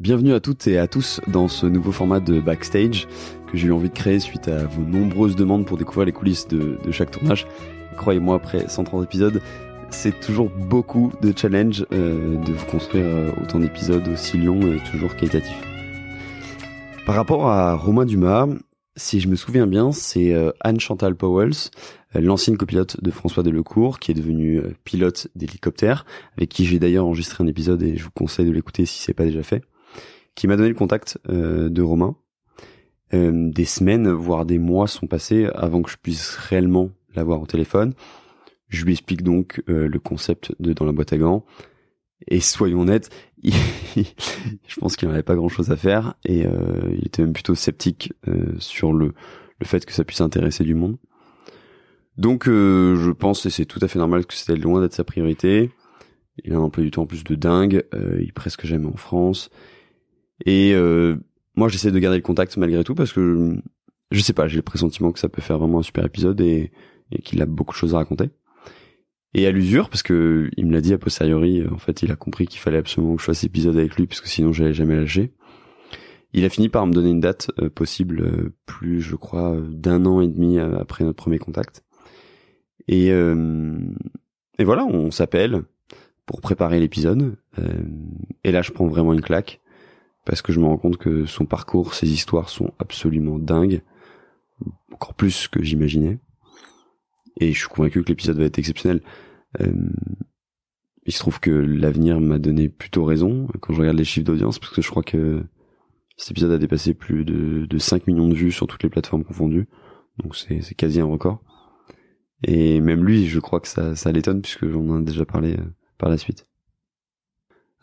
Bienvenue à toutes et à tous dans ce nouveau format de backstage que j'ai eu envie de créer suite à vos nombreuses demandes pour découvrir les coulisses de, chaque tournage. Croyez-moi, après 130 épisodes, c'est toujours beaucoup de challenge euh, de vous construire euh, autant d'épisodes aussi longs et toujours qualitatifs. Par rapport à Romain Dumas, si je me souviens bien, c'est euh, Anne Chantal Powells, l'ancienne copilote de François Delecourt, qui est devenue pilote d'hélicoptère, avec qui j'ai d'ailleurs enregistré un épisode et je vous conseille de l'écouter si c'est pas déjà fait qui m'a donné le contact euh, de Romain. Euh, des semaines, voire des mois sont passés avant que je puisse réellement l'avoir au téléphone. Je lui explique donc euh, le concept de dans la boîte à gants. Et soyons honnêtes, je pense qu'il n'avait pas grand-chose à faire et il était même plutôt sceptique sur le, le fait que ça puisse intéresser du monde. Donc je pense, et c'est tout à fait normal, que c'était loin d'être sa priorité. Il a un peu du temps en plus de dingue, il est presque jamais en France. Et euh, moi, j'essaie de garder le contact malgré tout parce que je sais pas, j'ai le pressentiment que ça peut faire vraiment un super épisode et, et qu'il a beaucoup de choses à raconter. Et à l'usure, parce que il me l'a dit a posteriori, en fait, il a compris qu'il fallait absolument que je fasse cet épisode avec lui, parce que sinon j'allais jamais lâcher. Il a fini par me donner une date euh, possible, euh, plus, je crois, d'un an et demi après notre premier contact. Et, et voilà, on s'appelle pour préparer l'épisode. et là, je prends vraiment une claque parce que je me rends compte que son parcours, ses histoires sont absolument dingues, encore plus que j'imaginais. Et je suis convaincu que l'épisode va être exceptionnel. Euh, il se trouve que l'avenir m'a donné plutôt raison quand je regarde les chiffres d'audience, parce que je crois que cet épisode a dépassé plus de, de 5 millions de vues sur toutes les plateformes confondues. Donc c'est quasi un record. Et même lui, je crois que ça, ça l'étonne, puisque j'en ai déjà parlé euh, par la suite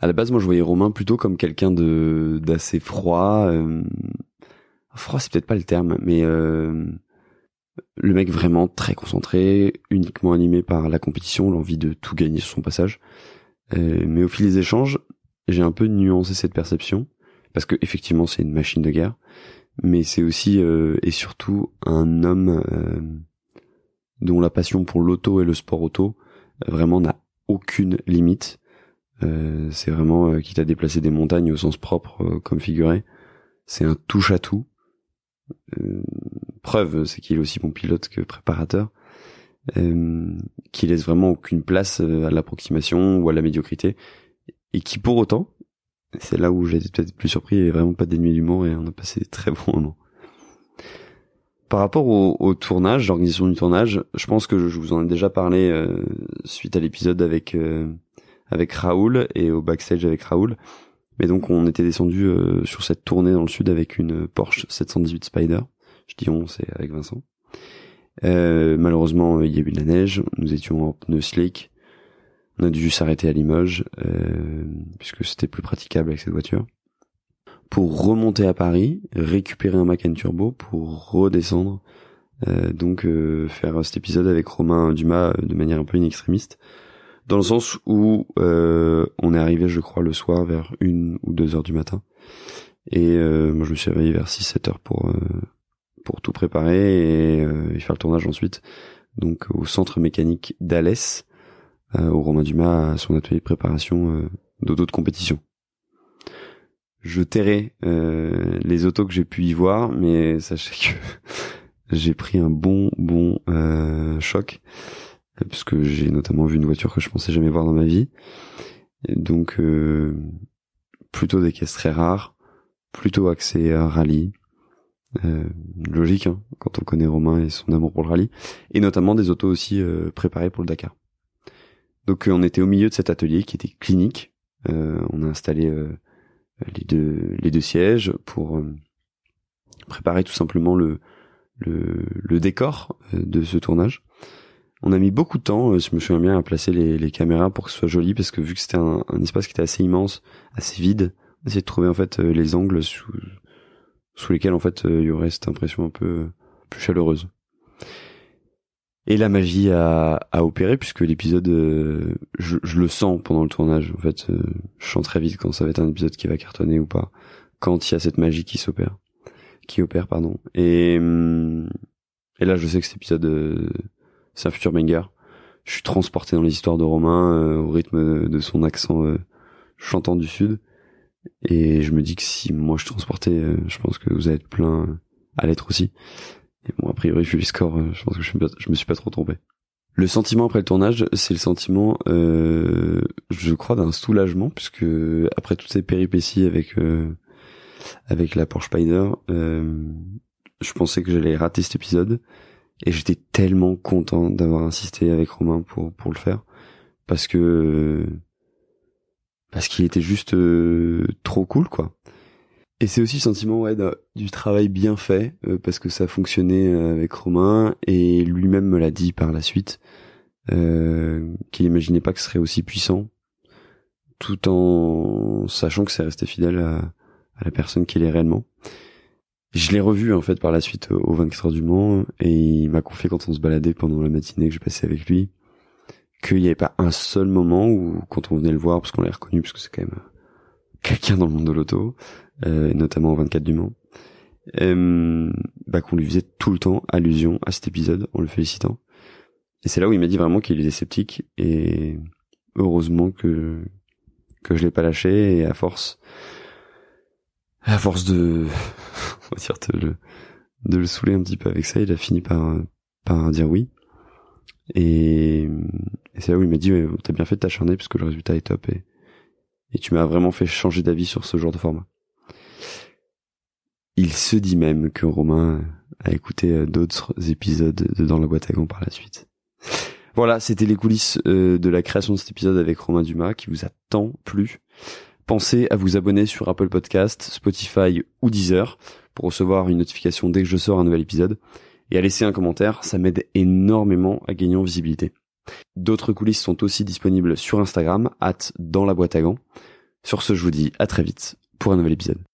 à la base, moi, je voyais Romain plutôt comme quelqu'un de d'assez froid. Euh, froid, c'est peut-être pas le terme, mais euh, le mec vraiment très concentré, uniquement animé par la compétition, l'envie de tout gagner sur son passage. Euh, mais au fil des échanges, j'ai un peu nuancé cette perception parce que effectivement, c'est une machine de guerre, mais c'est aussi et surtout un homme dont la passion pour l'auto et le sport auto vraiment n'a aucune limite euh, c'est vraiment euh, quitte à déplacer des montagnes au sens propre euh, comme figuré. C'est un touche à tout. preuve, c'est qu'il est aussi bon pilote que préparateur. qui laisse vraiment aucune place à l'approximation ou à la médiocrité et qui pour autant c'est là où j'ai peut-être plus surpris et vraiment pas d'ennemi d'humour et on a passé très bons moments. Par rapport au, au tournage, l'organisation du tournage, je pense que je vous en ai déjà parlé suite à l'épisode avec avec Raoul et au backstage avec Raoul. Mais donc on était descendu euh, sur cette tournée dans le sud avec une Porsche 718 Spider. Je dis on, c'est avec Vincent. Euh, malheureusement, il y a eu de la neige. Nous étions en pneu slick. On a dû s'arrêter à Limoges euh, puisque c'était plus praticable avec cette voiture. Pour remonter à Paris, récupérer un Macan Turbo pour redescendre. donc faire cet épisode avec Romain Dumas de manière un peu inextrémiste dans le sens où euh, on est arrivé, je crois, le soir vers une ou deux heures du matin. Et euh, moi, je me suis réveillé vers 6-7 heures pour euh, pour tout préparer et, faire le tournage ensuite. Donc au centre mécanique d'Alès, au Romain Dumas, à son atelier de préparation d'auto de compétition. Je tairai les autos que j'ai pu y voir, mais sachez que j'ai pris un bon bon choc puisque j'ai notamment vu une voiture que je pensais jamais voir dans ma vie. donc euh, plutôt des caisses très rares, plutôt axé à rallye. Euh, logique hein, quand on connaît Romain et son amour pour le rallye, et notamment des autos aussi euh, préparées pour le Dakar. Donc on était au milieu de cet atelier qui était clinique. on a installé les deux les deux sièges pour préparer tout simplement le le, le décor de ce tournage. On a mis beaucoup de temps, euh, je me souviens bien, à placer les, caméras pour que ce soit joli, parce que vu que c'était un, espace qui était assez immense, assez vide, on a essayé de trouver en fait euh, les angles sous, lesquels en fait euh, il y aurait cette impression un peu plus chaleureuse. Et la magie a, opéré puisque l'épisode, je, je, le sens pendant le tournage. En fait, je sens très vite quand ça va être un épisode qui va cartonner ou pas, quand il y a cette magie qui s'opère, qui opère, pardon. Et hum, et là, je sais que cet épisode c'est un futur banger. Je suis transporté dans les histoires de Romain euh, au rythme de son accent euh, chantant du sud. Et je me dis que si moi je transportais, euh, je pense que vous allez être plein à l'être aussi. Et bon, a priori, vu les scores, euh, je pense que je je me suis pas trop trompé. Le sentiment après le tournage, c'est le sentiment, euh, je crois, d'un soulagement, puisque après toutes ces péripéties avec euh, avec la Porsche Spider, euh, je pensais que j'allais rater cet épisode, et j'étais tellement content d'avoir insisté avec Romain pour pour le faire, parce que parce qu'il était juste euh, trop cool, quoi. Et c'est aussi le sentiment ouais, du travail bien fait, euh, parce que ça fonctionnait euh, avec Romain, et lui-même me l'a dit par la suite, euh, qu'il imaginait pas que ce serait aussi puissant, tout en sachant que c'est resté fidèle à, à la personne qu'il est réellement. Je l'ai revu en fait par la suite au 24 heures du Mans, et il m'a confié quand on se baladait pendant la matinée que j'ai passé avec lui, qu'il n'y avait pas un seul moment où, quand on venait le voir, parce qu'on l'a reconnu, parce que c'est quand même quelqu'un dans le monde de l'auto, euh, notamment au 24 du Mans, euh, bah, qu'on lui faisait tout le temps allusion à cet épisode en le félicitant. Et c'est là où il m'a dit vraiment qu'il était sceptique et heureusement que que je l'ai pas lâché et à force à force de on va dire de le de le saouler un petit peu avec ça, il a fini par par dire oui. Et, c'est là où il m'a dit ouais, t'as bien fait de t'acharner parce que le résultat est top et et tu m'as vraiment fait changer d'avis sur ce genre de format. Il se dit même que Romain a écouté euh, d'autres épisodes de Dans la boîte à gants par la suite. Voilà, c'était les coulisses euh, de la création de cet épisode avec Romain Dumas qui vous a tant plu. Pensez à vous abonner sur Apple Podcast, Spotify ou Deezer pour recevoir une notification dès que je sors un nouvel épisode et à laisser un commentaire, ça m'aide énormément à gagner en visibilité. D'autres coulisses sont aussi disponibles sur Instagram, at dans la boîte à gants. Sur ce, je vous dis à très vite pour un nouvel épisode.